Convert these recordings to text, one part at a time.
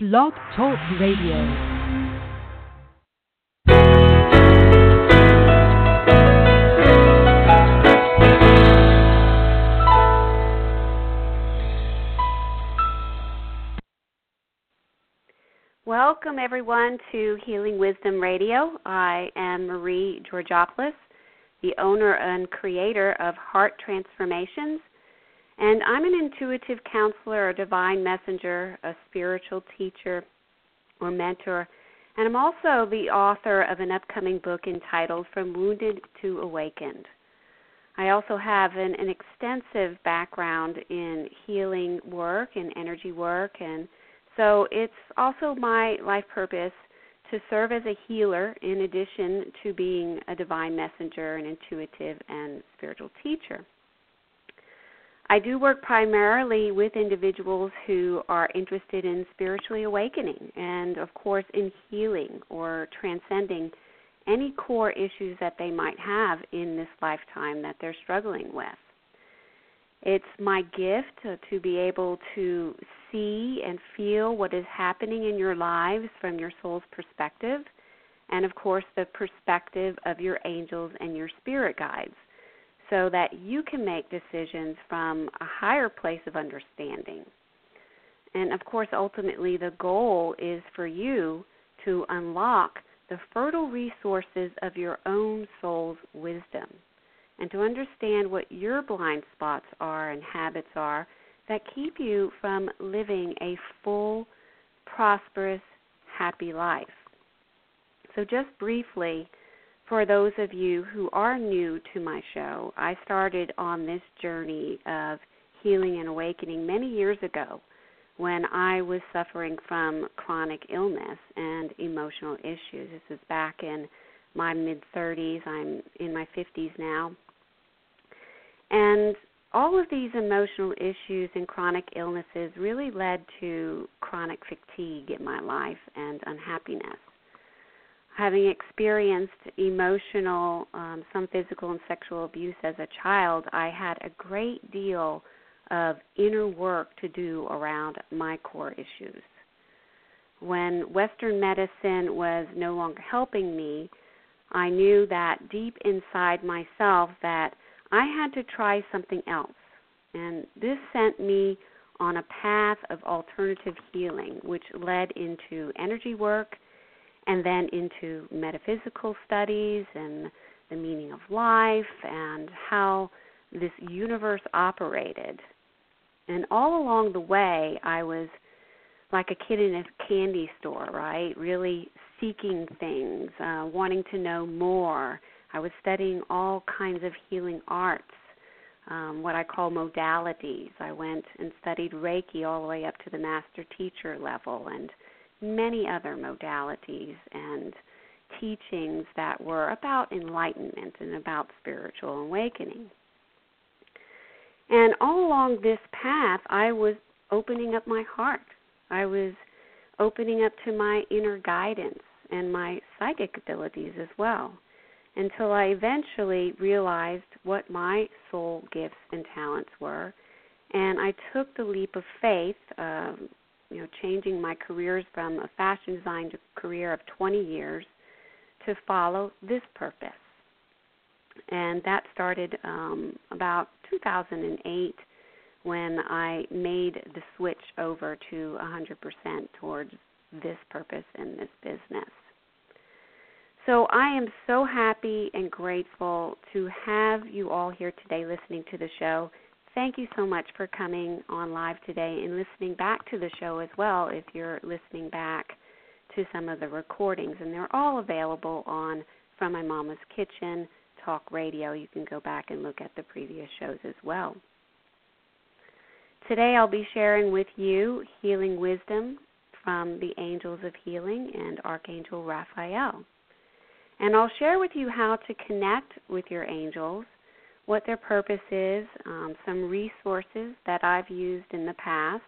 Blog Talk Radio. Welcome, everyone, to Healing Wisdom Radio. I am Marie Georgopulos, the owner and creator of Heart Transformations and I'm an intuitive counselor, a divine messenger, a spiritual teacher, or mentor. And I'm also the author of an upcoming book entitled From Wounded to Awakened. I also have an, an extensive background in healing work and energy work, and so it's also my life purpose to serve as a healer in addition to being a divine messenger, an intuitive and spiritual teacher. I do work primarily with individuals who are interested in spiritually awakening and, of course, in healing or transcending any core issues that they might have in this lifetime that they're struggling with. It's my gift to, be able to see and feel what is happening in your lives from your soul's perspective, and of course, the perspective of your angels and your spirit guides so that you can make decisions from a higher place of understanding. And of course, ultimately, the goal is for you to unlock the fertile resources of your own soul's wisdom and to understand what your blind spots are and habits are that keep you from living a full, prosperous, happy life. So, just briefly, for those of you who are new to my show, I started on this journey of healing and awakening many years ago when I was suffering from chronic illness and emotional issues. This is back in my mid 30s. I'm in my 50s now. And all of these emotional issues and chronic illnesses really led to chronic fatigue in my life and unhappiness having experienced emotional, um, some physical and sexual abuse as a child, I had a great deal of inner work to do around my core issues. When Western medicine was no longer helping me, I knew that deep inside myself that I had to try something else. And this sent me on a path of alternative healing, which led into energy work and then into metaphysical studies and the meaning of life and how this universe operated. And all along the way, I was like a kid in a candy store, right? Really seeking things, uh, wanting to know more. I was studying all kinds of healing arts, um, what I call modalities. I went and studied Reiki all the way up to the master teacher level and many other modalities and teachings that were about enlightenment and about spiritual awakening. And all along this path, I was opening up my heart. I was opening up to my inner guidance and my psychic abilities as well until I eventually realized what my soul gifts and talents were. And I took the leap of faith, um, you know, changing my careers from a fashion design career of 20 years to follow this purpose. And that started um, about 2008 when I made the switch over to 100% towards this purpose and this business. So I am so happy and grateful to have you all here today listening to the show thank you so much for coming on live today and listening back to the show as well if you're listening back to some of the recordings. And they're all available on From My Mama's Kitchen Talk Radio. You can go back and look at the previous shows as well. Today I'll be sharing with you healing wisdom from the Angels of Healing and Archangel Raphael. And I'll share with you how to connect with your angels what their purpose is, um, some resources that I've used in the past,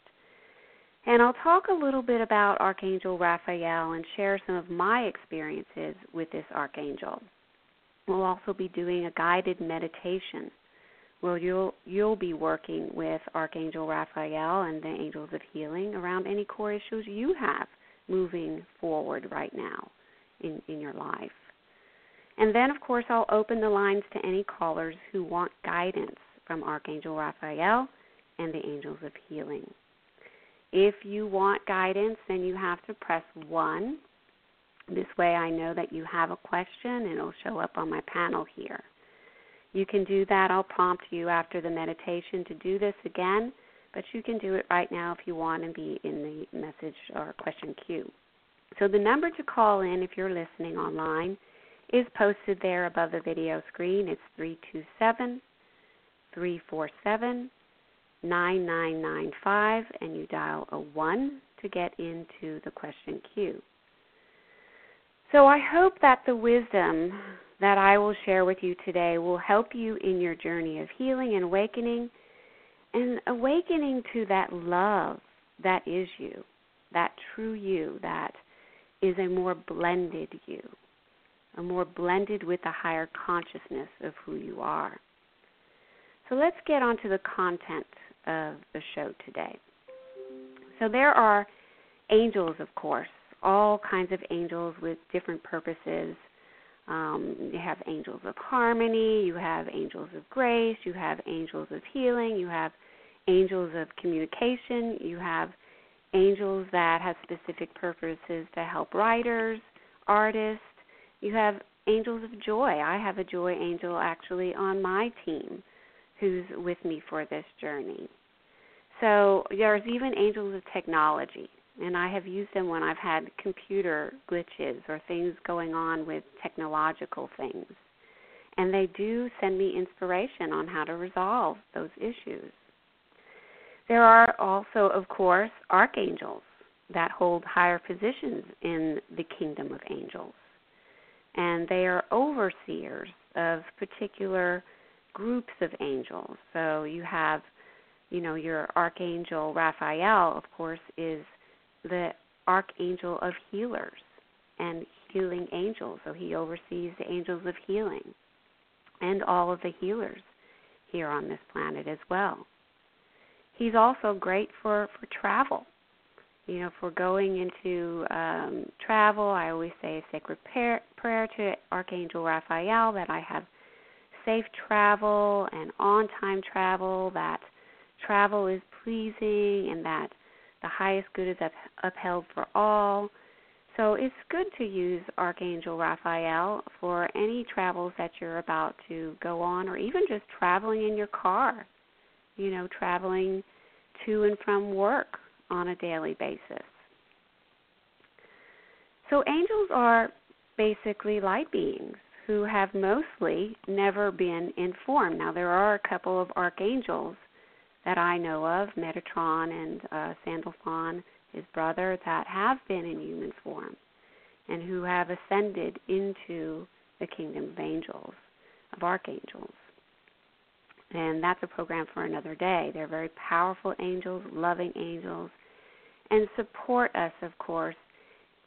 and I'll talk a little bit about Archangel Raphael and share some of my experiences with this archangel. We'll also be doing a guided meditation where you'll you'll be working with Archangel Raphael and the angels of healing around any core issues you have moving forward right now in, in your life. And then of course I'll open the lines to any callers who want guidance from Archangel Raphael and the angels of healing. If you want guidance, then you have to press 1. This way I know that you have a question and it'll show up on my panel here. You can do that. I'll prompt you after the meditation to do this again, but you can do it right now if you want and be in the message or question queue. So the number to call in if you're listening online is posted there above the video screen. It's 327 347 9995 and you dial a 1 to get into the question queue. So I hope that the wisdom that I will share with you today will help you in your journey of healing and awakening and awakening to that love that is you, that true you that is a more blended you, a more blended with the higher consciousness of who you are. So let's get on to the content of the show today. So there are angels, of course, all kinds of angels with different purposes. Um, you have angels of harmony, you have angels of grace, you have angels of healing, you have angels of communication, you have angels that have specific purposes to help writers, artists. You have angels of joy. I have a joy angel actually on my team who's with me for this journey. So there's even angels of technology, and I have used them when I've had computer glitches or things going on with technological things. And they do send me inspiration on how to resolve those issues. There are also, of course, archangels that hold higher positions in the kingdom of angels. And they are overseers of particular groups of angels. So you have, you know, your archangel Raphael, of course, is the archangel of healers and healing angels. So he oversees the angels of healing and all of the healers here on this planet as well. He's also great for for travel. You know, if we're going into um, travel, I always say a sacred prayer, prayer to Archangel Raphael that I have safe travel and on time travel, that travel is pleasing, and that the highest good is up, upheld for all. So it's good to use Archangel Raphael for any travels that you're about to go on, or even just traveling in your car. You know, traveling to and from work on a daily basis. So angels are basically light beings who have mostly never been in form. Now, there are a couple of archangels that I know of, Metatron and uh, Sandalphon, his brother, that have been in human form and who have ascended into the kingdom of angels, of archangels. And that's a program for another day. They're very powerful angels, loving angels, and support us, of course,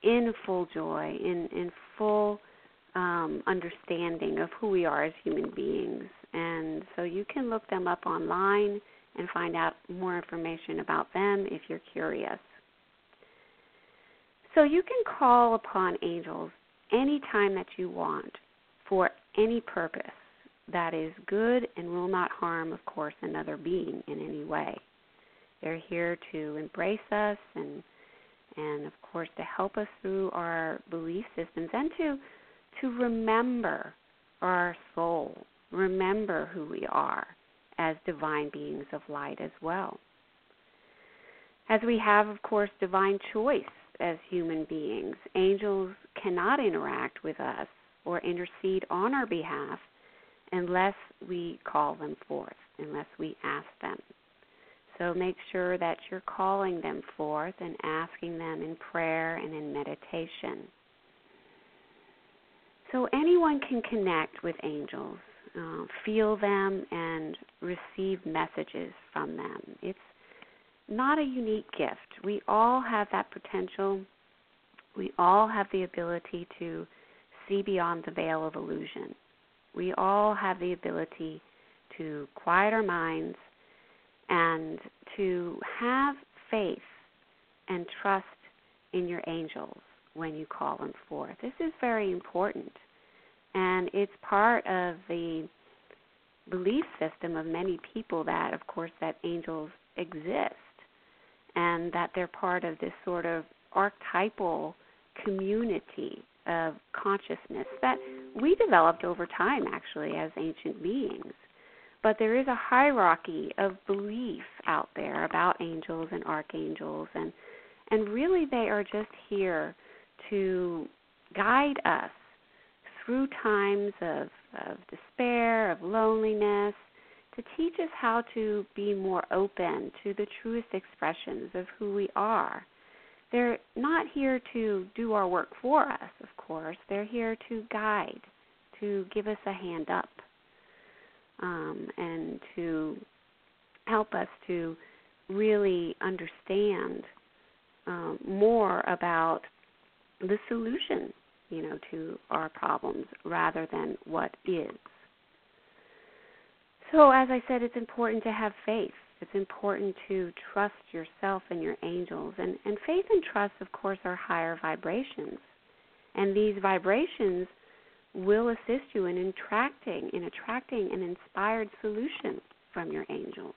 in full joy, in, in full um, understanding of who we are as human beings. And so you can look them up online and find out more information about them if you're curious. So you can call upon angels anytime that you want for any purpose that is good and will not harm, of course, another being in any way. They're here to embrace us and and of course to help us through our belief systems and to to remember our soul, remember who we are as divine beings of light as well. As we have, of course, divine choice as human beings, angels cannot interact with us or intercede on our behalf unless we call them forth, unless we ask them. So make sure that you're calling them forth and asking them in prayer and in meditation. So anyone can connect with angels, uh, feel them, and receive messages from them. It's not a unique gift. We all have that potential. We all have the ability to see beyond the veil of illusion. We all have the ability to quiet our minds and to have faith and trust in your angels when you call them forth. This is very important. And it's part of the belief system of many people that, of course, that angels exist and that they're part of this sort of archetypal community of consciousness that we developed over time, actually, as ancient beings. But there is a hierarchy of belief out there about angels and archangels, and and really they are just here to guide us through times of, of despair, of loneliness, to teach us how to be more open to the truest expressions of who we are. They're not here to do our work for us, of course. They're here to guide, to give us a hand up, um, and to help us to really understand um, more about the solution, you know, to our problems rather than what is. So, as I said, it's important to have faith. It's important to trust yourself and your angels. And, and faith and trust, of course, are higher vibrations. And these vibrations will assist you in attracting in attracting an inspired solution from your angels.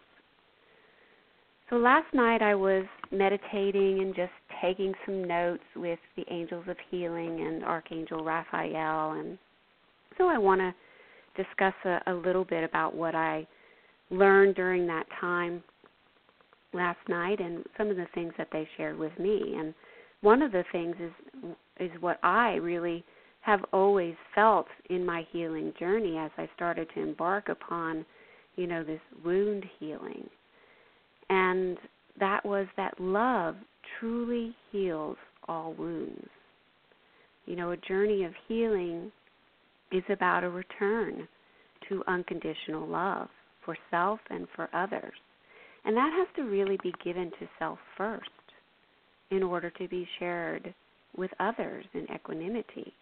So last night I was meditating and just taking some notes with the angels of healing and Archangel Raphael and so I want to discuss a, a little bit about what I learned during that time last night and some of the things that they shared with me and one of the things is is what I really have always felt in my healing journey as I started to embark upon you know this wound healing and that was that love truly heals all wounds. You know, a journey of healing is about a return to unconditional love for self and for others. And that has to really be given to self first in order to be shared with others in equanimity.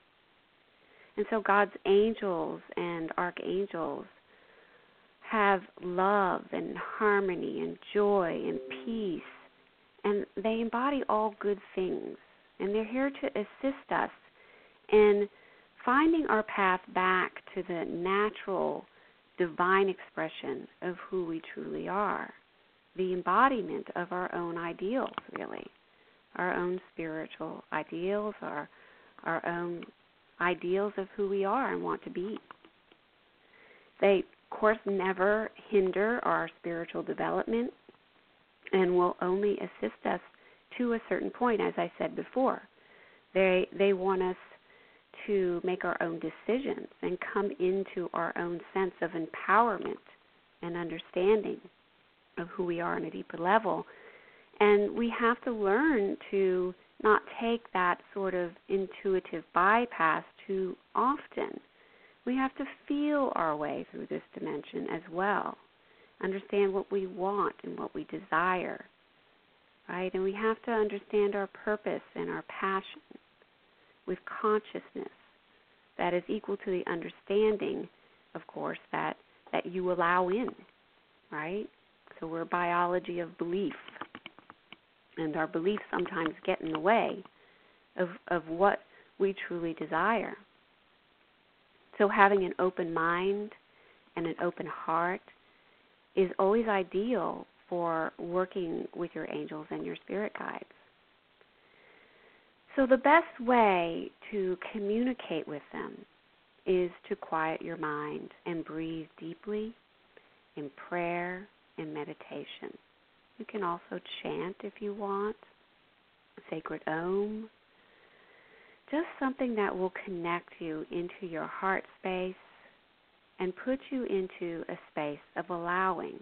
And so God's angels and archangels have love and harmony and joy and peace. And they embody all good things. And they're here to assist us in finding our path back to the natural, divine expression of who we truly are. The embodiment of our own ideals, really. Our own spiritual ideals, our, our own ideals of who we are and want to be. They of course, never hinder our spiritual development and will only assist us to a certain point, as I said before. They they want us to make our own decisions and come into our own sense of empowerment and understanding of who we are on a deeper level. And we have to learn to not take that sort of intuitive bypass too often we have to feel our way through this dimension as well. Understand what we want and what we desire. Right? And we have to understand our purpose and our passion with consciousness that is equal to the understanding, of course, that, that you allow in. Right? So we're biology of belief. And our beliefs sometimes get in the way of, of what we truly desire. So, having an open mind and an open heart is always ideal for working with your angels and your spirit guides. So, the best way to communicate with them is to quiet your mind and breathe deeply in prayer and meditation. You can also chant if you want, sacred Om. Just something that will connect you into your heart space and put you into a space of allowing.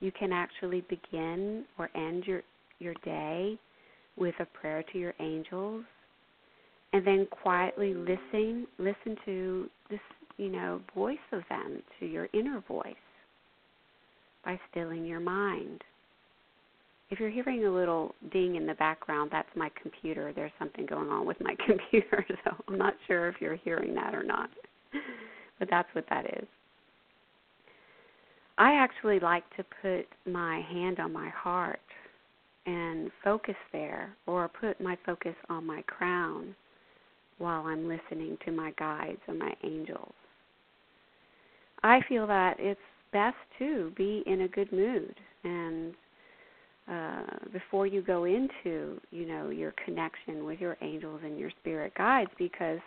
You can actually begin or end your, your day with a prayer to your angels and then quietly listen listen to this you know voice of them to your inner voice by stilling your mind if you're hearing a little ding in the background, that's my computer. There's something going on with my computer, so I'm not sure if you're hearing that or not. but that's what that is. I actually like to put my hand on my heart and focus there, or put my focus on my crown while I'm listening to my guides or my angels. I feel that it's best to be in a good mood. And uh, before you go into you know your connection with your angels and your spirit guides because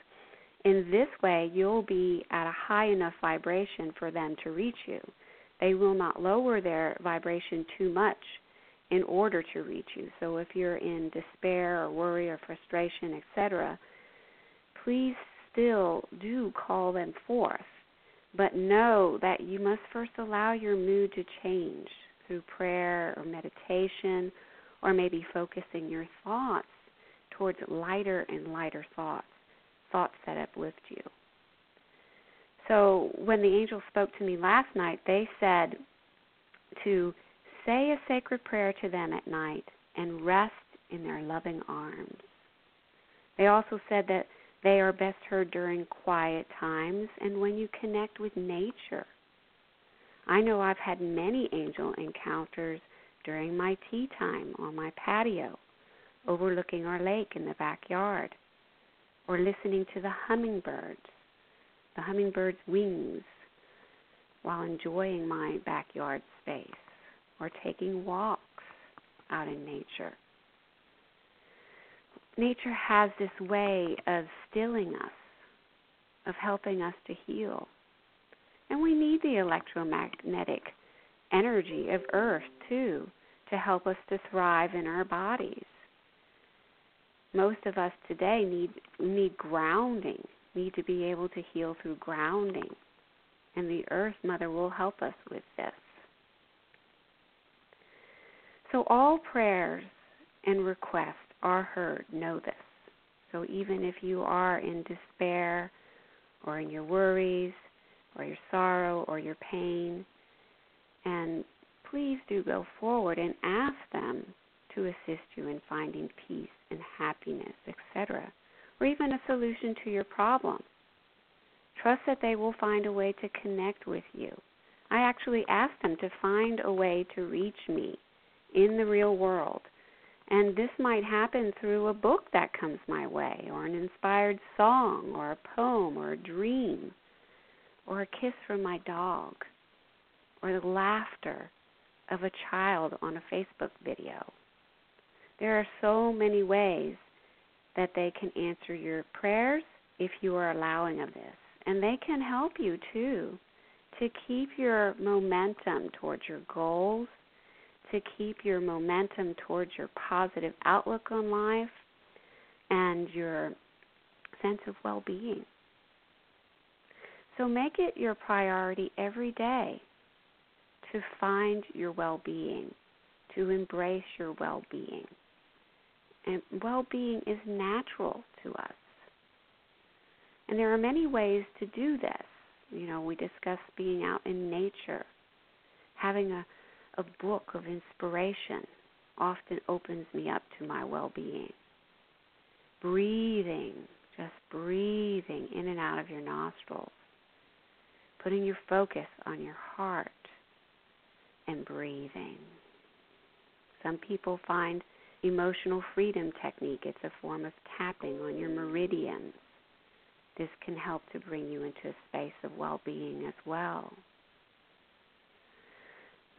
in this way you'll be at a high enough vibration for them to reach you. They will not lower their vibration too much in order to reach you. So if you're in despair or worry or frustration etc please still do call them forth but know that you must first allow your mood to change through prayer or meditation, or maybe focusing your thoughts towards lighter and lighter thoughts, thoughts that uplift you. So when the angels spoke to me last night, they said to say a sacred prayer to them at night and rest in their loving arms. They also said that they are best heard during quiet times and when you connect with nature. I know I've had many angel encounters during my tea time on my patio, overlooking our lake in the backyard, or listening to the hummingbirds, the hummingbirds' wings, while enjoying my backyard space, or taking walks out in nature. Nature has this way of stilling us, of helping us to heal. And we need the electromagnetic energy of Earth, too, to help us to thrive in our bodies. Most of us today need need grounding, need to be able to heal through grounding. And the Earth Mother will help us with this. So all prayers and requests are heard. Know this. So even if you are in despair or in your worries, or your sorrow or your pain. And please do go forward and ask them to assist you in finding peace and happiness, etc., or even a solution to your problem. Trust that they will find a way to connect with you. I actually asked them to find a way to reach me in the real world. And this might happen through a book that comes my way, or an inspired song, or a poem, or a dream or a kiss from my dog, or the laughter of a child on a Facebook video. There are so many ways that they can answer your prayers if you are allowing of this. And they can help you too to keep your momentum towards your goals, to keep your momentum towards your positive outlook on life and your sense of well being. So make it your priority every day to find your well being, to embrace your well being. And well being is natural to us. And there are many ways to do this. You know, we discussed being out in nature, having a, a book of inspiration often opens me up to my well being. Breathing, just breathing in and out of your nostrils putting your focus on your heart and breathing. Some people find emotional freedom technique. It's a form of tapping on your meridians. This can help to bring you into a space of well being as well.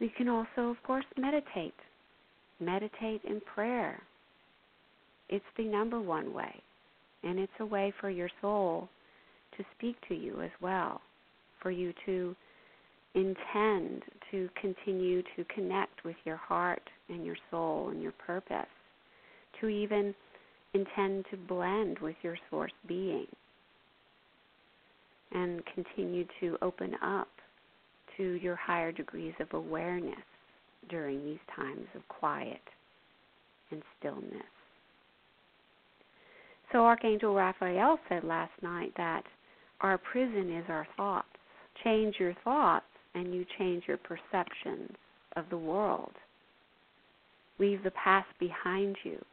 We can also, of course, meditate. Meditate in prayer. It's the number one way, and it's a way for your soul to speak to you as well for you to intend to continue to connect with your heart and your soul and your purpose, to even intend to blend with your source being and continue to open up to your higher degrees of awareness during these times of quiet and stillness. So, Archangel Raphael said last night that our prison is our thoughts change your thoughts and you change your perceptions of the world. Leave the past behind you.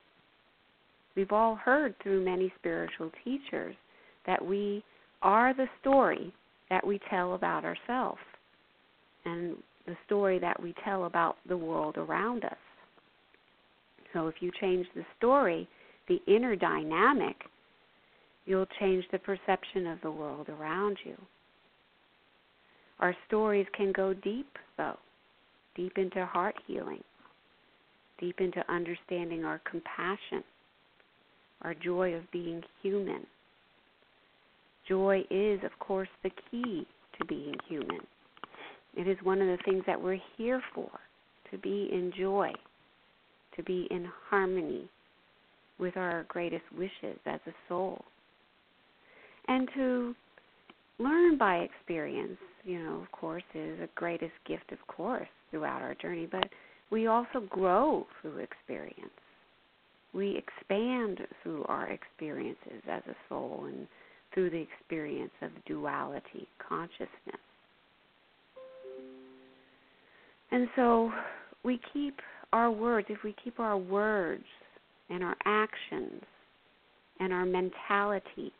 We've all heard through many spiritual teachers that we are the story that we tell about ourselves. And the story that we tell about the world around us. So if you change the story, the inner dynamic, you'll change the perception of the world around you. Our stories can go deep, though, deep into heart healing, deep into understanding our compassion, our joy of being human. Joy is, of course, the key to being human. It is one of the things that we're here for to be in joy, to be in harmony with our greatest wishes as a soul, and to learn by experience, you know, of course, is a greatest gift, of course, throughout our journey, but we also grow through experience. We expand through our experiences as a soul and through the experience of duality consciousness. And so we keep our words, if we keep our words and our actions and our mentality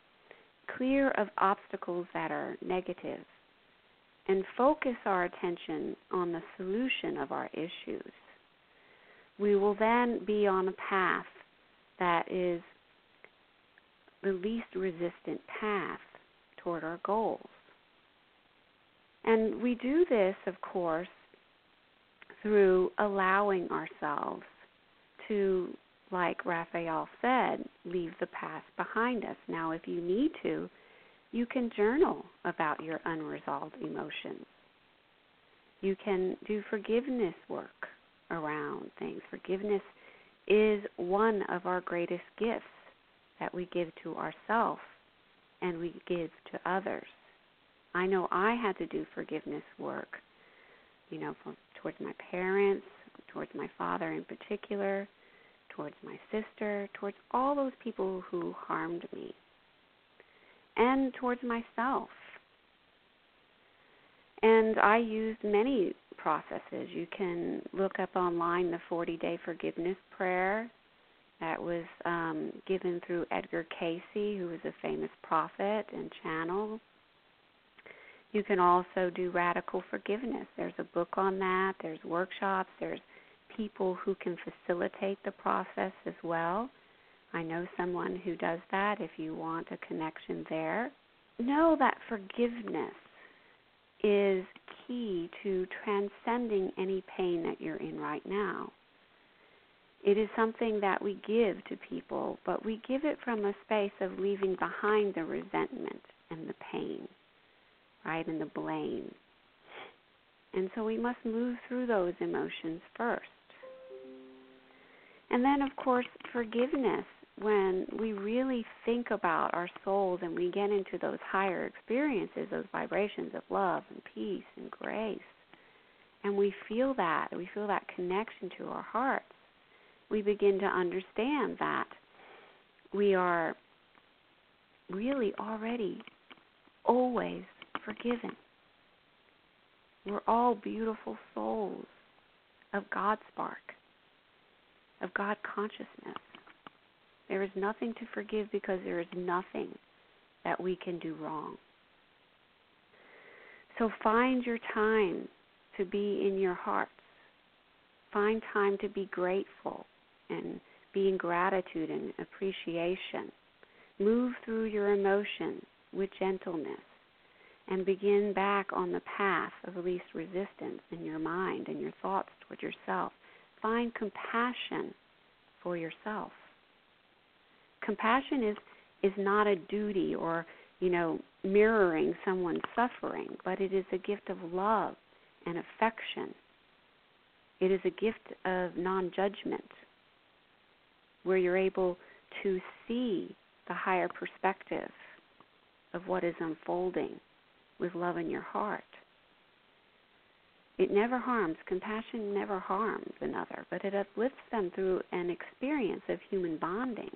clear of obstacles that are negative and focus our attention on the solution of our issues, we will then be on a path that is the least resistant path toward our goals. And we do this, of course, through allowing ourselves to, like Raphael said, leave the past behind us. Now, if you need to, you can journal about your unresolved emotions. You can do forgiveness work around things. Forgiveness is one of our greatest gifts that we give to ourselves and we give to others. I know I had to do forgiveness work, you know, from, towards my parents, towards my father in particular, towards my sister, towards all those people who harmed me, and towards myself. And I used many processes. You can look up online the 40 day forgiveness prayer that was um, given through Edgar Cayce, who was a famous prophet and channel. You can also do radical forgiveness. There's a book on that, there's workshops, there's people who can facilitate the process as well. I know someone who does that if you want a connection there. Know that forgiveness is key to transcending any pain that you're in right now. It is something that we give to people, but we give it from a space of leaving behind the resentment and the pain, right, and the blame. And so we must move through those emotions first. And then, of course, forgiveness. When we really think about our souls and we get into those higher experiences, those vibrations of love and peace and grace, and we feel that, we feel that connection to our hearts, we begin to understand that we are really already always forgiven. We're all beautiful souls of God spark, of God consciousness. There is nothing to forgive because there is nothing that we can do wrong. So find your time to be in your hearts. Find time to be grateful and be in gratitude and appreciation. Move through your emotions with gentleness and begin back on the path of least resistance in your mind and your thoughts toward yourself. Find compassion for yourself. Compassion is is not a duty or, you know, mirroring someone's suffering, but it is a gift of love and affection. It is a gift of non-judgment where you're able to see the higher perspective of what is unfolding with love in your heart. It never harms, compassion never harms another, but it uplifts them through an experience of human bonding.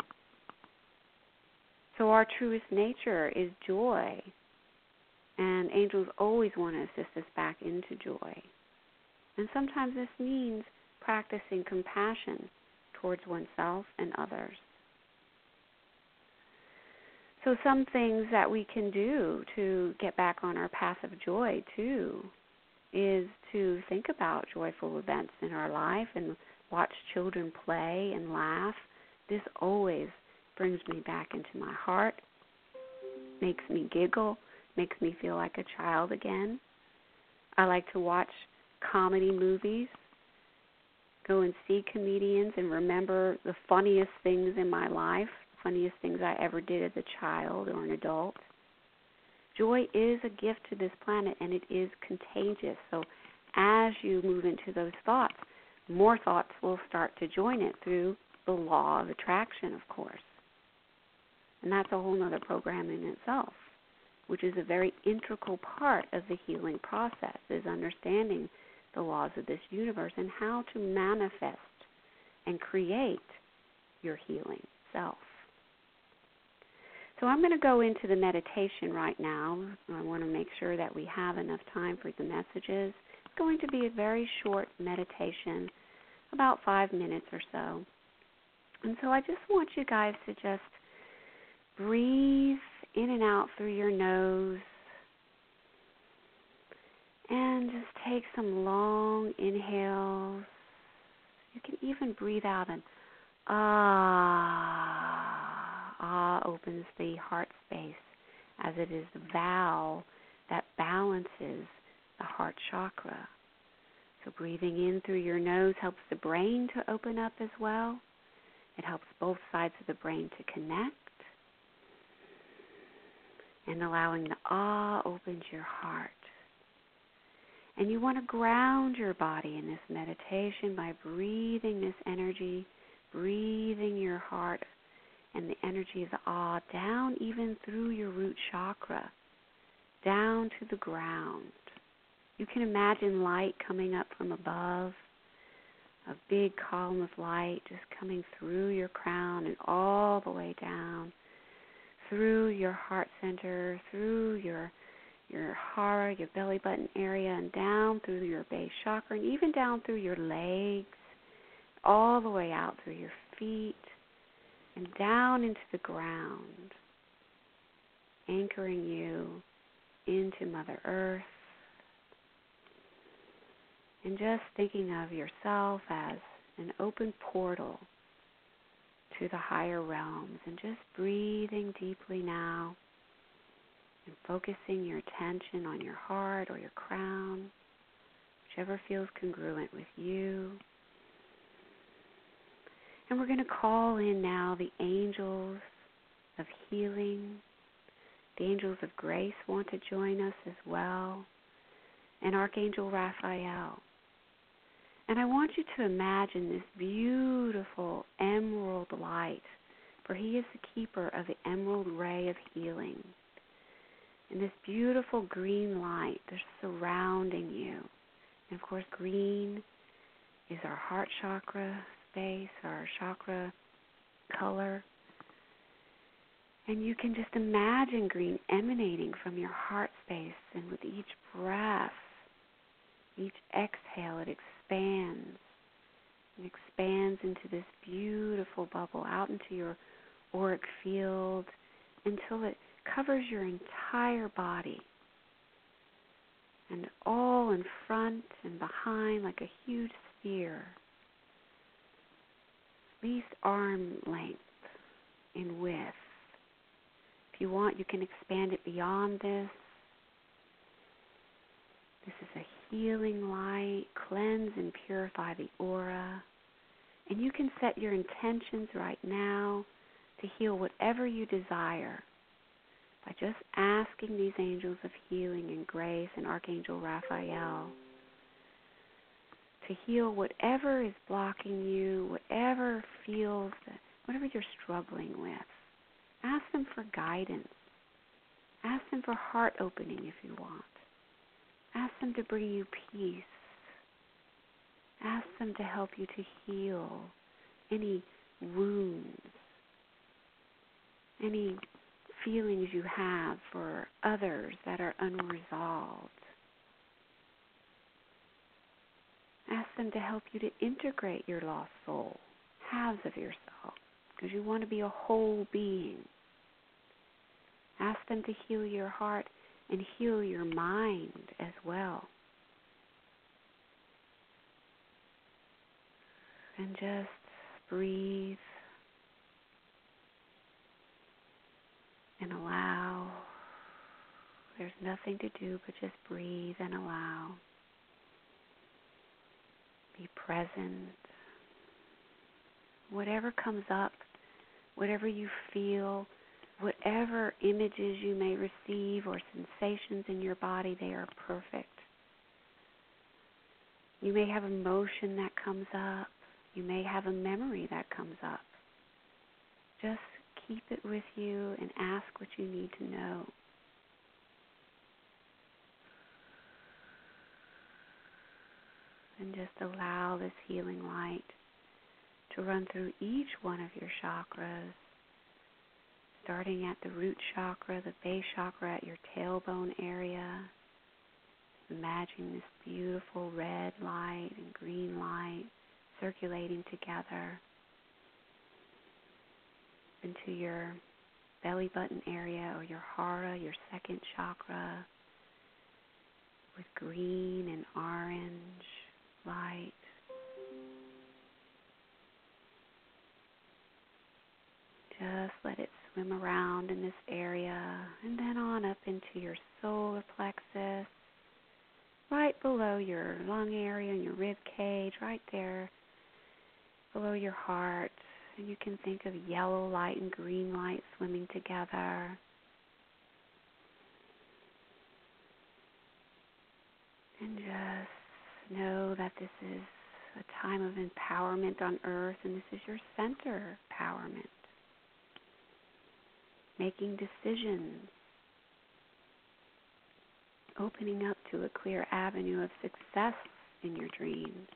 So, our truest nature is joy, and angels always want to assist us back into joy. And sometimes this means practicing compassion towards oneself and others. So, some things that we can do to get back on our path of joy, too, is to think about joyful events in our life and watch children play and laugh. This always brings me back into my heart, makes me giggle, makes me feel like a child again. I like to watch comedy movies, go and see comedians and remember the funniest things in my life, funniest things I ever did as a child or an adult. Joy is a gift to this planet and it is contagious. So as you move into those thoughts, more thoughts will start to join it through the law of attraction, of course. And that's a whole other program in itself, which is a very integral part of the healing process, is understanding the laws of this universe and how to manifest and create your healing self. So I'm going to go into the meditation right now. I want to make sure that we have enough time for the messages. It's going to be a very short meditation, about five minutes or so. And so I just want you guys to just breathe in and out through your nose and just take some long inhales. You can even breathe out an ah. Ah opens the heart space as it is the vowel that balances the heart chakra. So breathing in through your nose helps the brain to open up as well. It helps both sides of the brain to connect. And allowing the ah opens your heart. And you want to ground your body in this meditation by breathing this energy, breathing your heart and the energy of the ah down even through your root chakra, down to the ground. You can imagine light coming up from above, a big column of light just coming through your crown and all the way down through your heart center, through your your heart, your belly button area, and down through your base chakra, and even down through your legs, all the way out through your feet, and down into the ground, anchoring you into Mother Earth. And just thinking of yourself as an open portal to the higher realms, and just breathing deeply now and focusing your attention on your heart or your crown, whichever feels congruent with you. And we're going to call in now the angels of healing. The angels of grace want to join us as well, and Archangel Raphael. And I want you to imagine this beautiful emerald light, for he is the keeper of the emerald ray of healing and this beautiful green light that's surrounding you. And of course, green is our heart chakra space, our chakra color. And you can just imagine green emanating from your heart space, and with each breath, each exhale, it expands. It expands into this beautiful bubble out into your auric field until it covers your entire body and all in front and behind like a huge sphere, least arm length in width. If you want, you can expand it beyond this. This is a healing light, cleanse and purify the aura. And you can set your intentions right now to heal whatever you desire by just asking these angels of healing and grace and Archangel Raphael to heal whatever is blocking you, whatever feels, whatever you're struggling with. Ask them for guidance. Ask them for heart opening if you want. Ask them to bring you peace. Ask them to help you to heal any wounds, any feelings you have for others that are unresolved. ask them to help you to integrate your lost soul, halves of yourself, because you want to be a whole being. Ask them to heal your heart and heal your mind as well. And just breathe and allow. There's nothing to do but just breathe and allow. Be present. Whatever comes up, whatever you feel, whatever images you may receive or sensations in your body, they are perfect. You may have emotion that comes up. You may have a memory that comes up. Just keep it with you and ask what you need to know. And just allow this healing light to run through each one of your chakras, starting at the root chakra, the base chakra at your tailbone area. Imagine this beautiful red light and green light circulating together into your belly button area or your hara, your second chakra, with green and orange light. Just let it swim around in this area and then on up into your solar plexus, right below your lung area and your rib cage, right there below your heart. And you can think of yellow light and green light swimming together. And just know that this is a time of empowerment on earth, and this is your center empowerment. Making decisions, opening up to a clear avenue of success in your dreams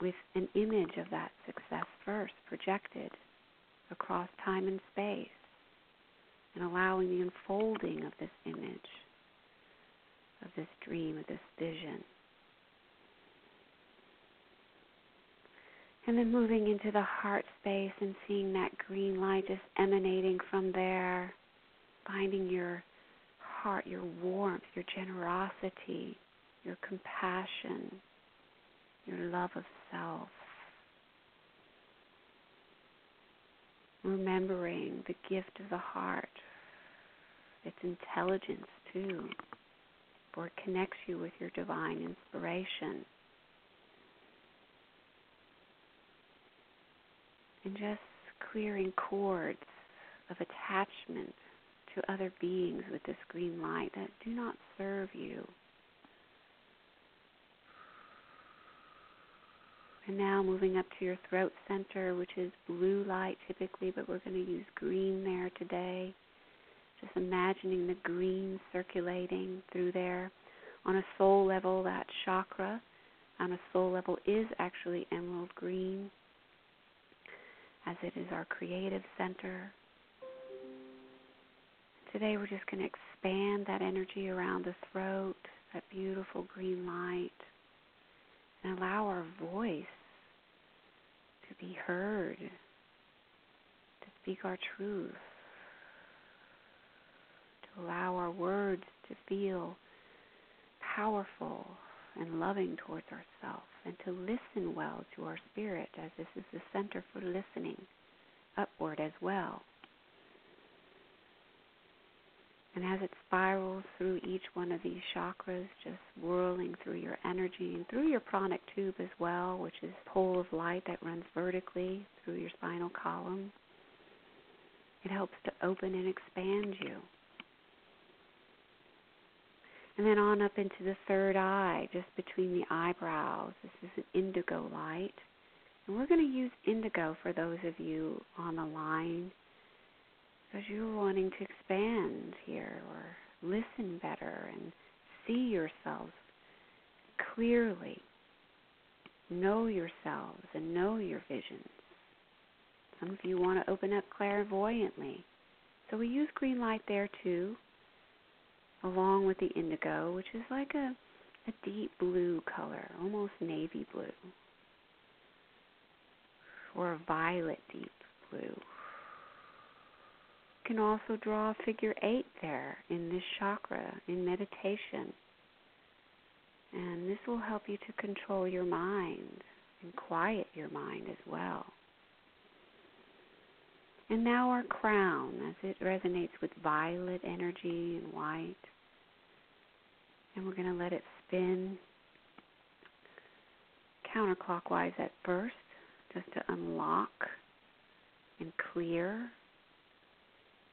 with an image of that success first projected across time and space and allowing the unfolding of this image, of this dream, of this vision. And then moving into the heart space and seeing that green light just emanating from there, finding your heart, your warmth, your generosity, your compassion, your love of self. Remembering the gift of the heart, its intelligence too, for it connects you with your divine inspiration. And just clearing cords of attachment to other beings with this green light that do not serve you And now moving up to your throat center, which is blue light typically, but we're going to use green there today. Just imagining the green circulating through there. On a soul level, that chakra on a soul level is actually emerald green, as it is our creative center. Today, we're just going to expand that energy around the throat, that beautiful green light, and allow our voice to be heard, to speak our truth, to allow our words to feel powerful and loving towards ourselves, and to listen well to our spirit, as this is the center for listening upward as well. And as it spirals through each one of these chakras, just whirling through your energy and through your pranic tube as well, which is a pole of light that runs vertically through your spinal column, it helps to open and expand you. And then on up into the third eye, just between the eyebrows. This is an indigo light. And we're going to use indigo for those of you on the line because you're wanting to expand here or listen better and see yourselves clearly, know yourselves and know your visions. Some of you want to open up clairvoyantly. So we use green light there too, along with the indigo, which is like a, a deep blue color, almost navy blue, or a violet deep blue You can also draw a figure eight there in this chakra in meditation. And this will help you to control your mind and quiet your mind as well. And now our crown, as it resonates with violet energy and white. And we're going to let it spin counterclockwise at first, just to unlock and clear.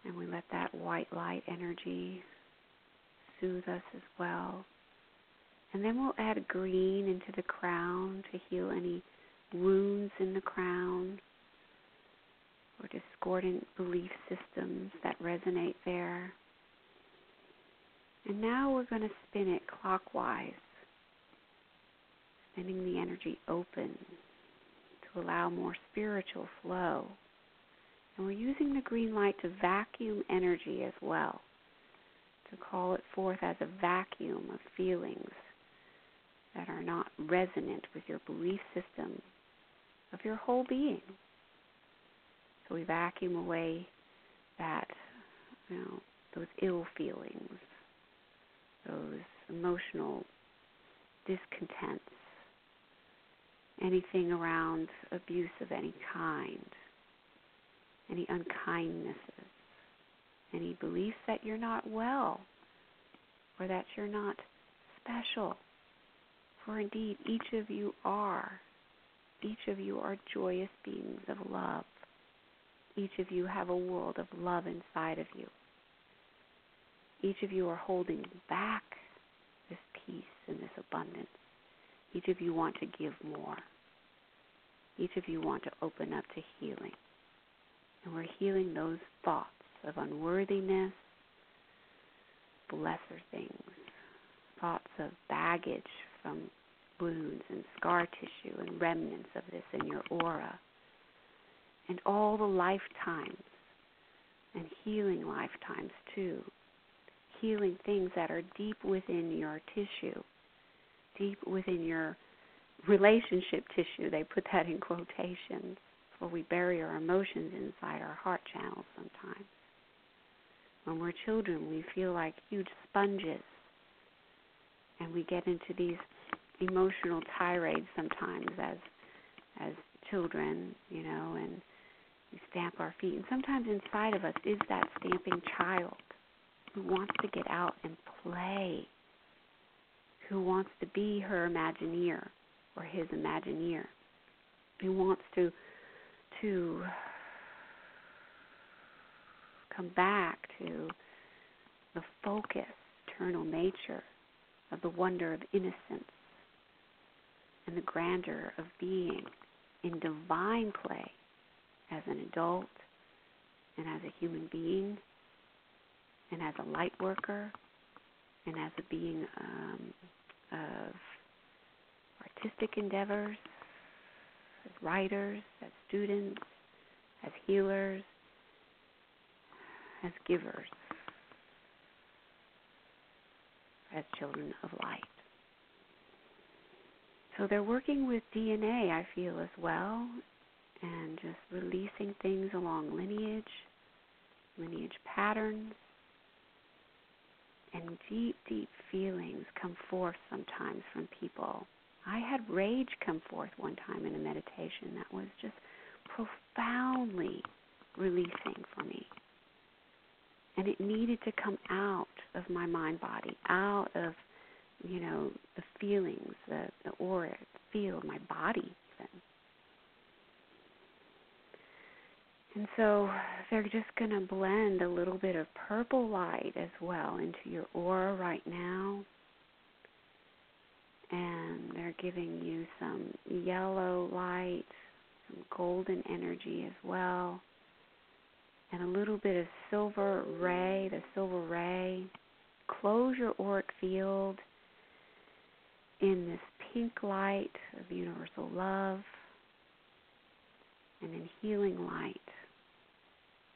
And we let that white light energy soothe us as well. And then we'll add green into the crown to heal any wounds in the crown or discordant belief systems that resonate there. And now we're going to spin it clockwise, spinning the energy open to allow more spiritual flow. And we're using the green light to vacuum energy as well, to call it forth as a vacuum of feelings that are not resonant with your belief system of your whole being. So we vacuum away that, you know, those ill feelings, those emotional discontents, anything around abuse of any kind, any unkindnesses, any beliefs that you're not well or that you're not special. For indeed, each of you are. Each of you are joyous beings of love. Each of you have a world of love inside of you. Each of you are holding back this peace and this abundance. Each of you want to give more. Each of you want to open up to healing. And we're healing those thoughts of unworthiness, lesser things, thoughts of baggage from wounds and scar tissue and remnants of this in your aura and all the lifetimes and healing lifetimes too. Healing things that are deep within your tissue, deep within your relationship tissue. They put that in quotations, for we bury our emotions inside our heart channels sometimes. When we're children, we feel like huge sponges, and we get into these emotional tirades sometimes as as children, you know, and stamp our feet. And sometimes inside of us is that stamping child who wants to get out and play, who wants to be her Imagineer or his Imagineer, who wants to to come back to the focus, eternal nature of the wonder of innocence and the grandeur of being in divine play as an adult and as a human being and as a light worker and as a being um, of artistic endeavors, as writers, as students, as healers, as givers, as children of light. So they're working with DNA, I feel, as well, and just releasing things along lineage, lineage patterns, and deep, deep feelings come forth sometimes from people. I had rage come forth one time in a meditation that was just profoundly releasing for me. And it needed to come out of my mind body, out of, you know, the feelings, the, the aura, field, my body even. And so they're just going to blend a little bit of purple light as well into your aura right now. And they're giving you some yellow light, some golden energy as well, and a little bit of silver ray, the silver ray. Close your auric field in this pink light of universal love and in healing light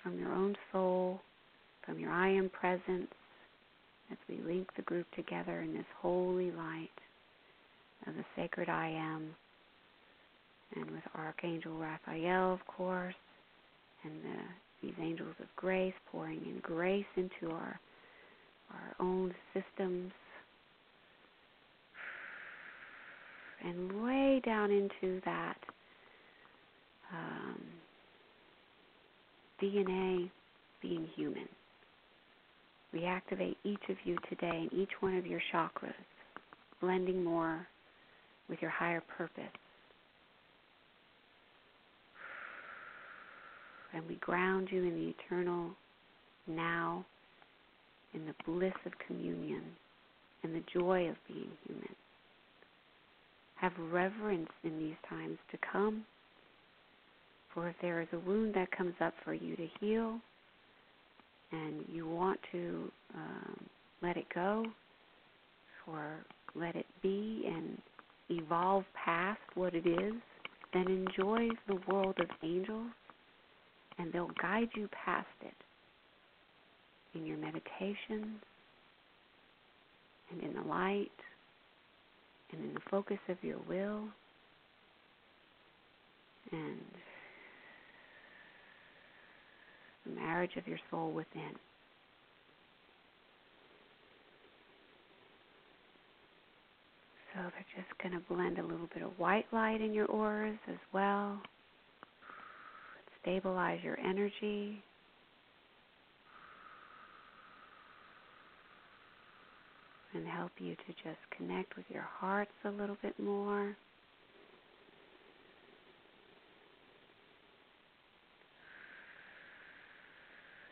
from your own soul, from your I am presence, as we link the group together in this holy light of the sacred I am, and with Archangel Raphael, of course, and the, these angels of grace pouring in grace into our our own systems, and way down into that um, DNA being human. Reactivate each of you today in each one of your chakras, blending more with your higher purpose. And we ground you in the eternal now, in the bliss of communion and the joy of being human. Have reverence in these times to come. For if there is a wound that comes up for you to heal, and you want to um, let it go, or let it be and evolve past what it is, then enjoy the world of angels, and they'll guide you past it in your meditations and in the light and in the focus of your will. And the marriage of your soul within. So they're just going to blend a little bit of white light in your auras as well. Stabilize your energy. And help you to just connect with your hearts a little bit more.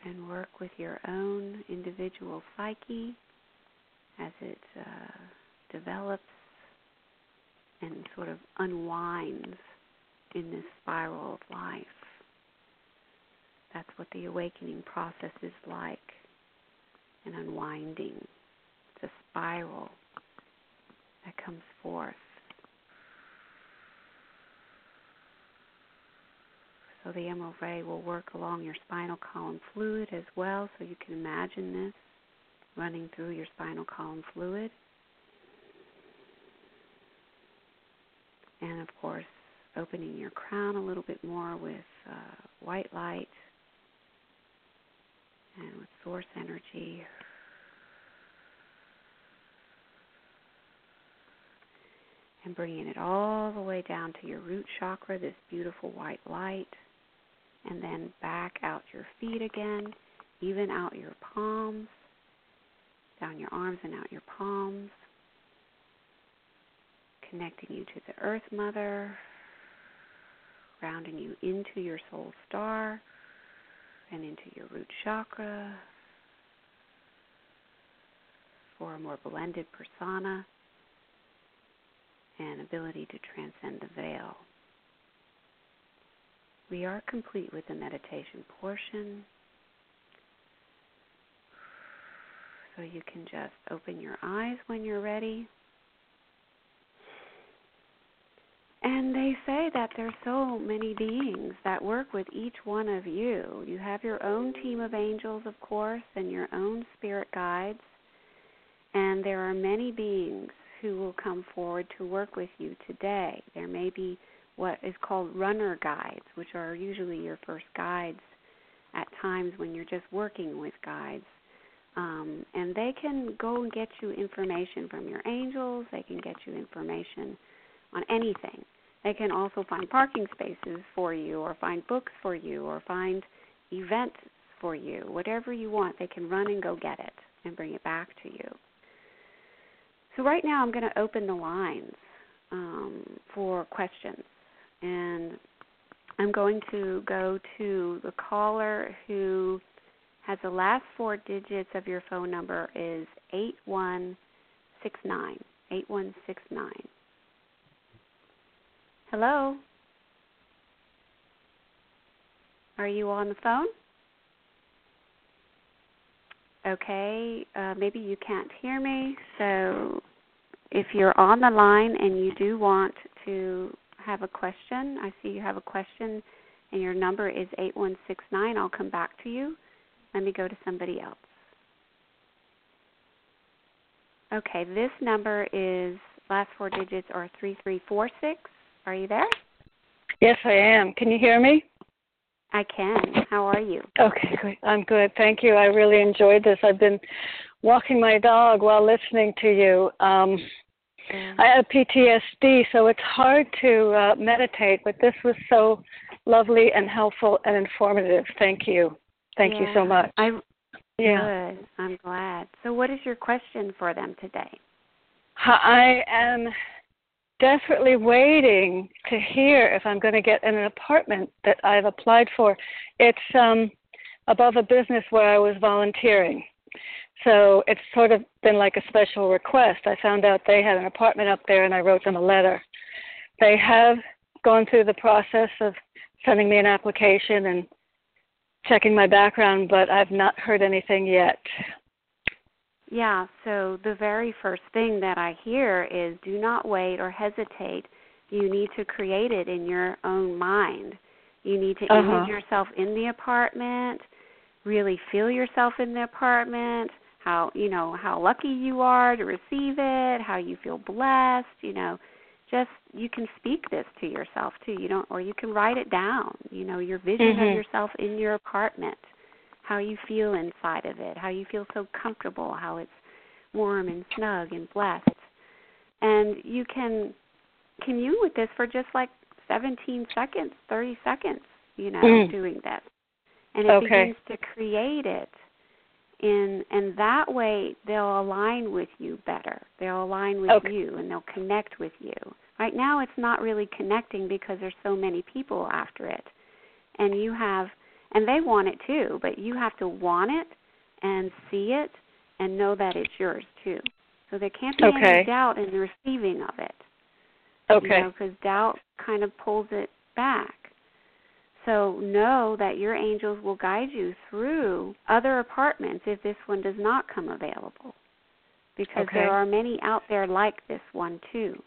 And work with your own individual psyche as it uh, develops and sort of unwinds in this spiral of life. That's what the awakening process is like an unwinding. It's a spiral that comes forth. So the emerald ray will work along your spinal column fluid as well, so you can imagine this running through your spinal column fluid. And of course, opening your crown a little bit more with uh, white light and with source energy. And bringing it all the way down to your root chakra, this beautiful white light. And then back out your feet again, even out your palms, down your arms and out your palms connecting you to the Earth Mother, grounding you into your soul star and into your root chakra for a more blended persona and ability to transcend the veil. We are complete with the meditation portion. So you can just open your eyes when you're ready. And they say that there's so many beings that work with each one of you. You have your own team of angels, of course, and your own spirit guides. And there are many beings who will come forward to work with you today. There may be what is called runner guides, which are usually your first guides at times when you're just working with guides. Um, and they can go and get you information from your angels, they can get you information on anything. They can also find parking spaces for you, or find books for you, or find events for you. Whatever you want, they can run and go get it and bring it back to you. So, right now, I'm going to open the lines um, for questions. And I'm going to go to the caller who has the last four digits of your phone number is 8169. 8169. Hello? Are you on the phone? Okay, uh, maybe you can't hear me. So if you're on the line and you do want to have a question, I see you have a question and your number is 8169. I'll come back to you. Let me go to somebody else. Okay, this number is last four digits are 3346. Are you there? Yes, I am. Can you hear me? I can. How are you? Okay, great. I'm good. Thank you. I really enjoyed this. I've been walking my dog while listening to you. Um, I have PTSD, so it's hard to uh, meditate. But this was so lovely and helpful and informative. Thank you. Thank yeah. you so much. I, yeah. Good. I'm glad. So, what is your question for them today? I am desperately waiting to hear if I'm going to get in an apartment that I've applied for. It's um, above a business where I was volunteering. So it's sort of been like a special request. I found out they had an apartment up there and I wrote them a letter. They have gone through the process of sending me an application and checking my background, but I've not heard anything yet. Yeah, so the very first thing that I hear is do not wait or hesitate. You need to create it in your own mind. You need to uh-huh. image yourself in the apartment, really feel yourself in the apartment, how, you know, how lucky you are to receive it, how you feel blessed, you know. Just you can speak this to yourself too. You don't or you can write it down, you know, your vision mm-hmm. of yourself in your apartment how you feel inside of it, how you feel so comfortable, how it's warm and snug and blessed. And you can commune with this for just like 17 seconds, 30 seconds, you know, mm. doing this. And it okay. begins to create it in and that way they'll align with you better. They'll align with okay. you and they'll connect with you. Right now it's not really connecting because there's so many people after it. And you have and they want it too, but you have to want it and see it and know that it's yours too. So there can't be okay. any doubt in the receiving of it. Okay. Because you know, doubt kind of pulls it back. So know that your angels will guide you through other apartments if this one does not come available. Because okay. there are many out there like this one too.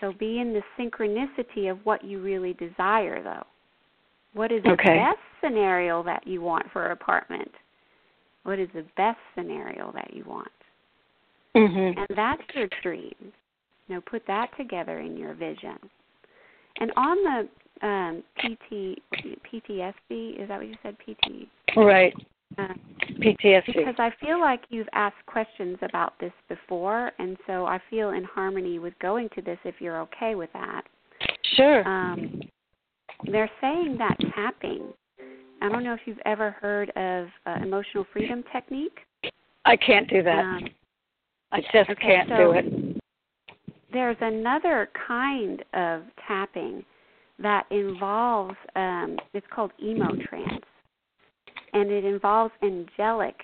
So be in the synchronicity of what you really desire though. What is the okay. best scenario that you want for an apartment? What is the best scenario that you want? Mm-hmm. And that's your dream. You know, put that together in your vision. And on the um, PT PTSD, is that what you said? PT. Right. Uh, PTSD. Because I feel like you've asked questions about this before, and so I feel in harmony with going to this if you're okay with that. Sure. Um, they're saying that tapping. I don't know if you've ever heard of uh, emotional freedom technique. I can't do that. Um, I just okay, can't so do it. There's another kind of tapping that involves um, it's called emo trance, and it involves angelic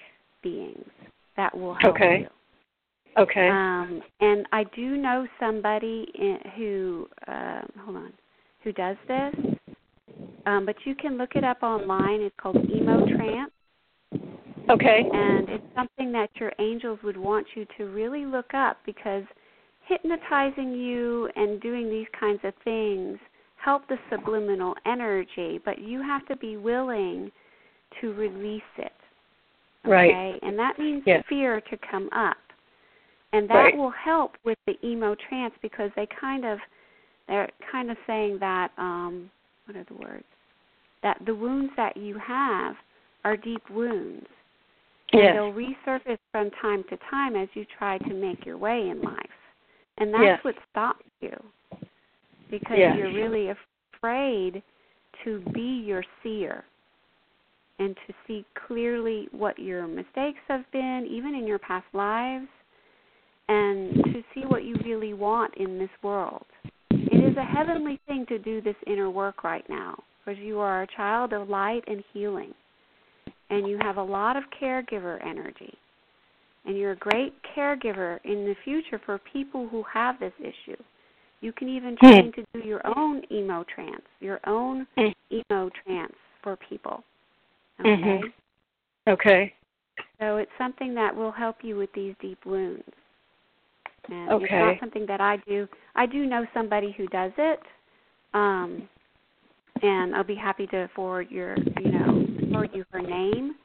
beings that will help okay. you. Okay. Um, and I do know somebody in, who uh, hold on, who does this. Um, but you can look it up online. It's called emo trance. Okay. And it's something that your angels would want you to really look up because hypnotizing you and doing these kinds of things help the subliminal energy, but you have to be willing to release it. Okay? Right. And that means yes. fear to come up. And that right. will help with the emo trance because they kind of they're kind of saying that um what are the words? That the wounds that you have are deep wounds. And yes. they'll resurface from time to time as you try to make your way in life. And that's yes. what stops you. Because yes. you're really afraid to be your seer and to see clearly what your mistakes have been, even in your past lives, and to see what you really want in this world. It is a heavenly thing to do this inner work right now because you are a child of light and healing. And you have a lot of caregiver energy. And you're a great caregiver in the future for people who have this issue. You can even train to do your own emo trance, your own emo trance for people. Okay? Mm-hmm. Okay. So it's something that will help you with these deep wounds. And okay. it's not something that I do. I do know somebody who does it. Um and I'll be happy to forward your you know, forward you her name.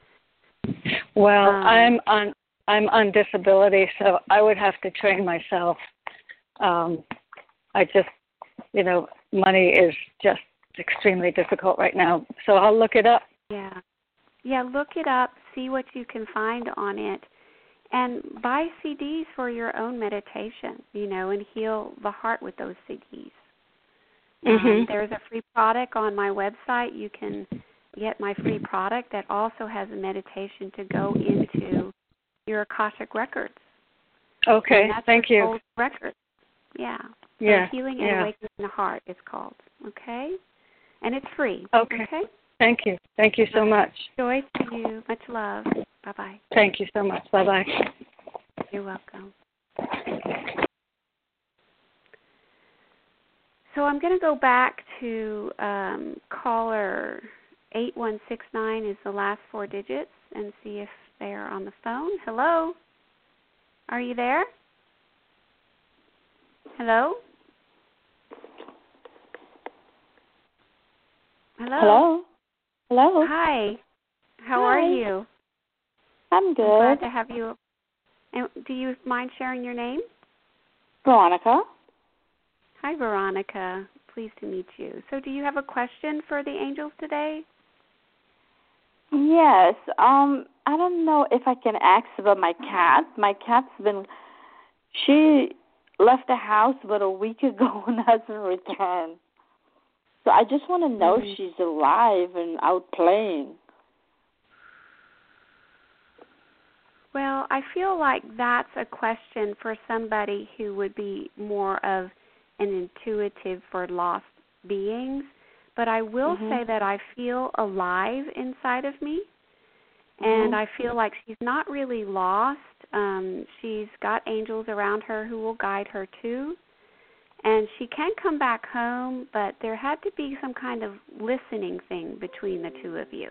Well, Um, I'm on I'm on disability, so I would have to train myself. Um I just you know, money is just extremely difficult right now. So I'll look it up. Yeah. Yeah, look it up, see what you can find on it and buy CDs for your own meditation, you know, and heal the heart with those CDs. Mm-hmm. Um, there's a free product on my website. You can get my free product that also has a meditation to go into your Akashic records. Okay, thank you. soul's record. Yeah. So Healing and yeah. Awakening the Heart is called. Okay? And it's free. Okay. Okay? Thank you. Thank you so much. Joy to you. Much love. Bye bye. Thank you so much. Bye bye. You're welcome. So I'm going to go back to um, caller 8169 is the last four digits and see if they're on the phone. Hello? Are you there? Hello? Hello? Hello. Hello. Hi. How are you? I'm I'm good. glad to have you. And do you mind sharing your name? Veronica. Hi, Veronica. Pleased to meet you. So, do you have a question for the angels today? Yes. Um, I don't know if I can ask about my cat. My cat's been she left the house about a week ago and hasn't returned. So I just want to know Mhm. if she's alive and out playing. Well, I feel like that's a question for somebody who would be more of an intuitive for lost beings. But I will Mhm. say that I feel alive inside of me. And Mhm. I feel like she's not really lost. Um, she's got angels around her who will guide her too. And she can come back home, but there had to be some kind of listening thing between the two of you.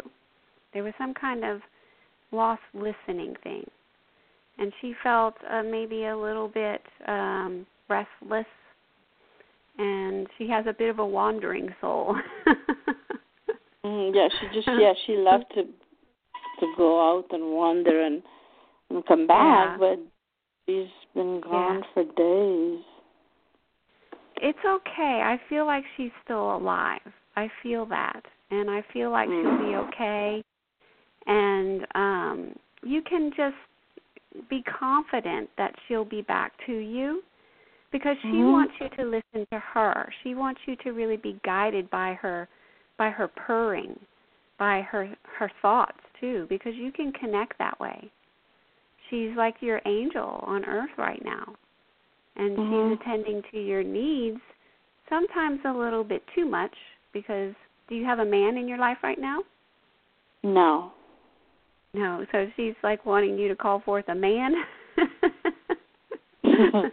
There was some kind of lost listening thing. And she felt uh, maybe a little bit um, restless. And she has a bit of a wandering soul. Mm, yeah, she just yeah she left to to go out and wander and and come back, Yeah. but she's been gone for days. It's okay. I feel like she's still alive. I feel that. And I feel like she'll be Mm. okay. And um you can just be confident that she'll be back to you because she Mhm. wants you to listen to her. She wants you to really be guided by her by her purring, by her her thoughts too because you can connect that way. She's like your angel on earth right now and Mhm. she's attending to your needs sometimes a little bit too much because do you have a man in your life right now No. no so she's like wanting you to call forth a man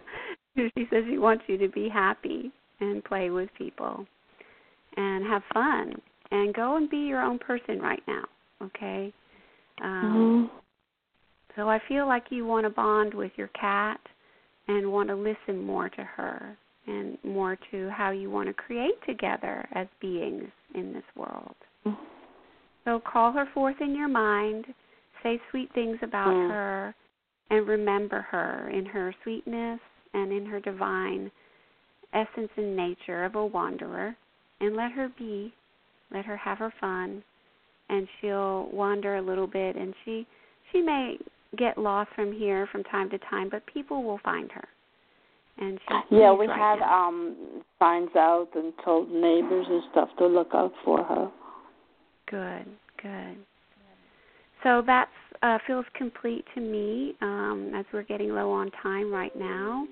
she says she wants you to be happy and play with people and have fun and go and be your own person right now okay um Mhm. so i feel like you want to bond with your cat and want to listen more to her and more to how you want to create together as beings in this world. So call her forth in your mind, say sweet things about Mm. her, and remember her in her sweetness and in her divine essence and nature of a wanderer, and let her be. Let her have her fun, and she'll wander a little bit, and she she may get lost from here from time to time, but people will find her. And she's Yeah, we right had now. um signs out and told neighbors and stuff to look out for her. Good, good. So that uh, feels complete to me um, as we're getting low on time right now.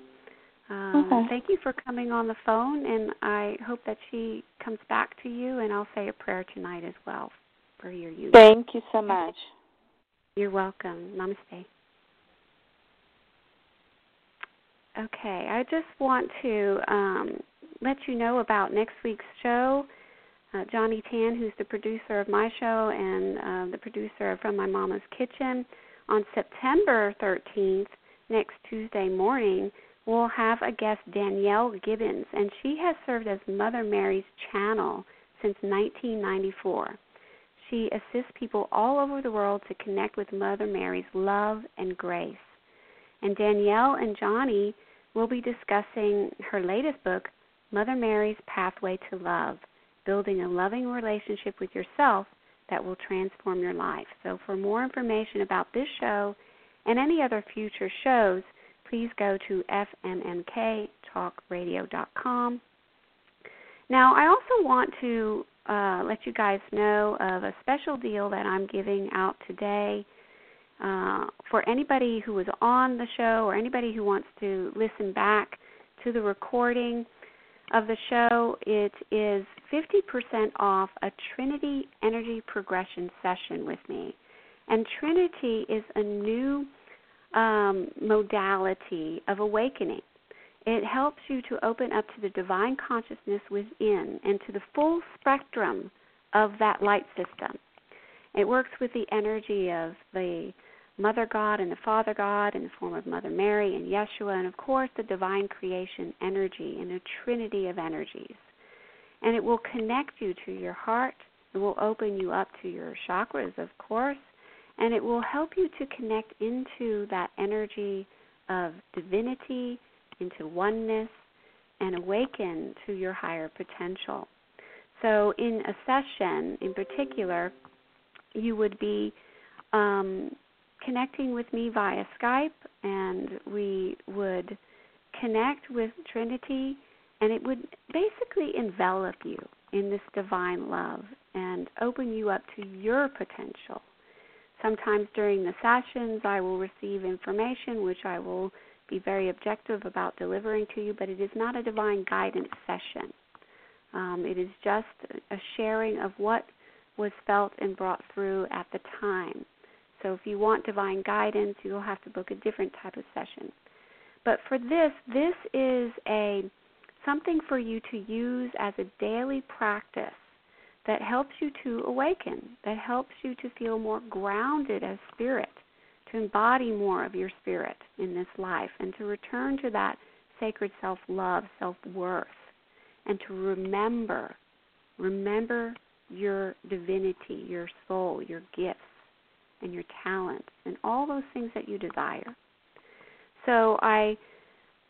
Um, Okay. Thank you for coming on the phone, and I hope that she comes back to you, and I'll say a prayer tonight as well for your use. Thank you so much. You're welcome. Namaste. Okay, I just want to um, let you know about next week's show. Uh, Johnny Tan, who's the producer of my show and uh, the producer of From My Mama's Kitchen, on September 13th, next Tuesday morning, we'll have a guest, Danielle Gibbons, and she has served as Mother Mary's channel since 1994. She assists people all over the world to connect with Mother Mary's love and grace. And Danielle and Johnny will be discussing her latest book, Mother Mary's Pathway to Love Building a Loving Relationship with Yourself That Will Transform Your Life. So, for more information about this show and any other future shows, please go to fmmktalkradio.com. Now, I also want to uh, let you guys know of a special deal that I'm giving out today uh, for anybody who was on the show or anybody who wants to listen back to the recording of the show. It is 50% off a Trinity Energy Progression session with me. And Trinity is a new um, modality of awakening. It helps you to open up to the divine consciousness within and to the full spectrum of that light system. It works with the energy of the Mother God and the Father God in the form of Mother Mary and Yeshua, and of course the divine creation energy in a trinity of energies. And it will connect you to your heart. It will open you up to your chakras, of course, and it will help you to connect into that energy of divinity, into oneness, and awaken to your higher potential. So, in a session in particular, you would be um, connecting with me via Skype, and we would connect with Trinity, and it would basically envelop you in this divine love and open you up to your potential. Sometimes during the sessions, I will receive information which I will be very objective about delivering to you, but it is not a divine guidance session. Um, it is just a sharing of what was felt and brought through at the time. So if you want divine guidance, you'll have to book a different type of session. But for this, this is a something for you to use as a daily practice that helps you to awaken, that helps you to feel more grounded as spirit, to embody more of your spirit in this life, and to return to that sacred self love, self worth, and to remember, remember your divinity, your soul, your gifts and your talents and all those things that you desire. So I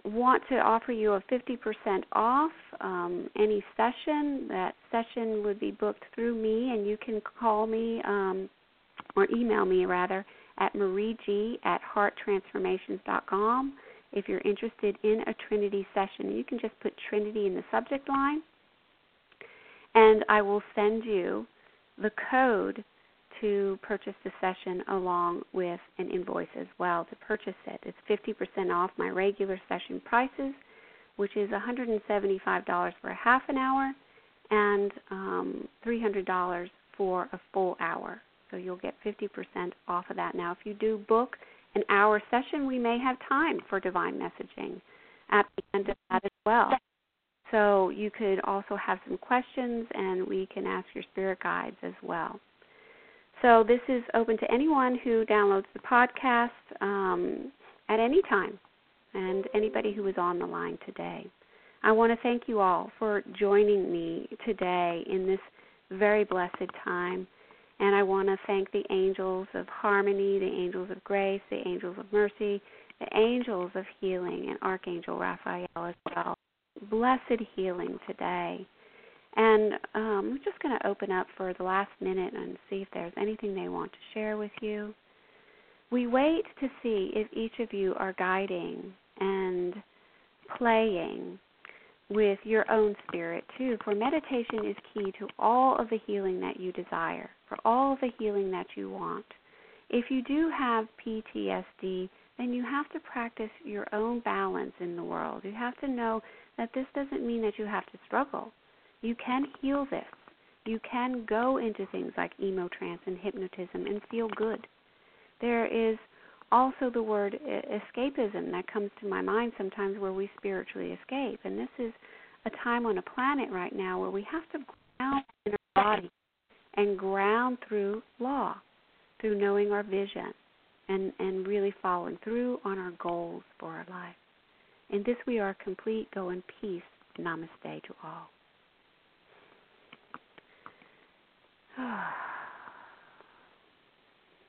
want to offer you a 50% off um, any session. That session would be booked through me, and you can call me um, or email me rather at marieg at hearttransformations.com if you're interested in a Trinity session. You can just put Trinity in the subject line, and I will send you the code to purchase the session along with an invoice as well to purchase it. It's 50% off my regular session prices, which is $175 for a half an hour and um, $300 for a full hour. So you'll get 50% off of that. Now, if you do book an hour session, we may have time for divine messaging at the end of that as well. So you could also have some questions, and we can ask your spirit guides as well. So this is open to anyone who downloads the podcast um, at any time and anybody who is on the line today. I want to thank you all for joining me today in this very blessed time. And I want to thank the angels of harmony, the angels of grace, the angels of mercy, the angels of healing, and Archangel Raphael as well. Blessed healing today. And um, I'm just going to open up for the last minute and see if there's anything they want to share with you. We wait to see if each of you are guiding and playing with your own spirit too. For meditation is key to all of the healing that you desire, for all of the healing that you want. If you do have PTSD, then you have to practice your own balance in the world. You have to know that this doesn't mean that you have to struggle. You can heal this. You can go into things like emo trance and hypnotism and feel good. There is also the word escapism that comes to my mind sometimes where we spiritually escape. And this is a time on a planet right now where we have to ground in our body and ground through law, through knowing our vision and, and really following through on our goals for our life. In this we are complete. Go in peace. Namaste to all.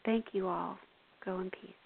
Thank you all. Go in peace.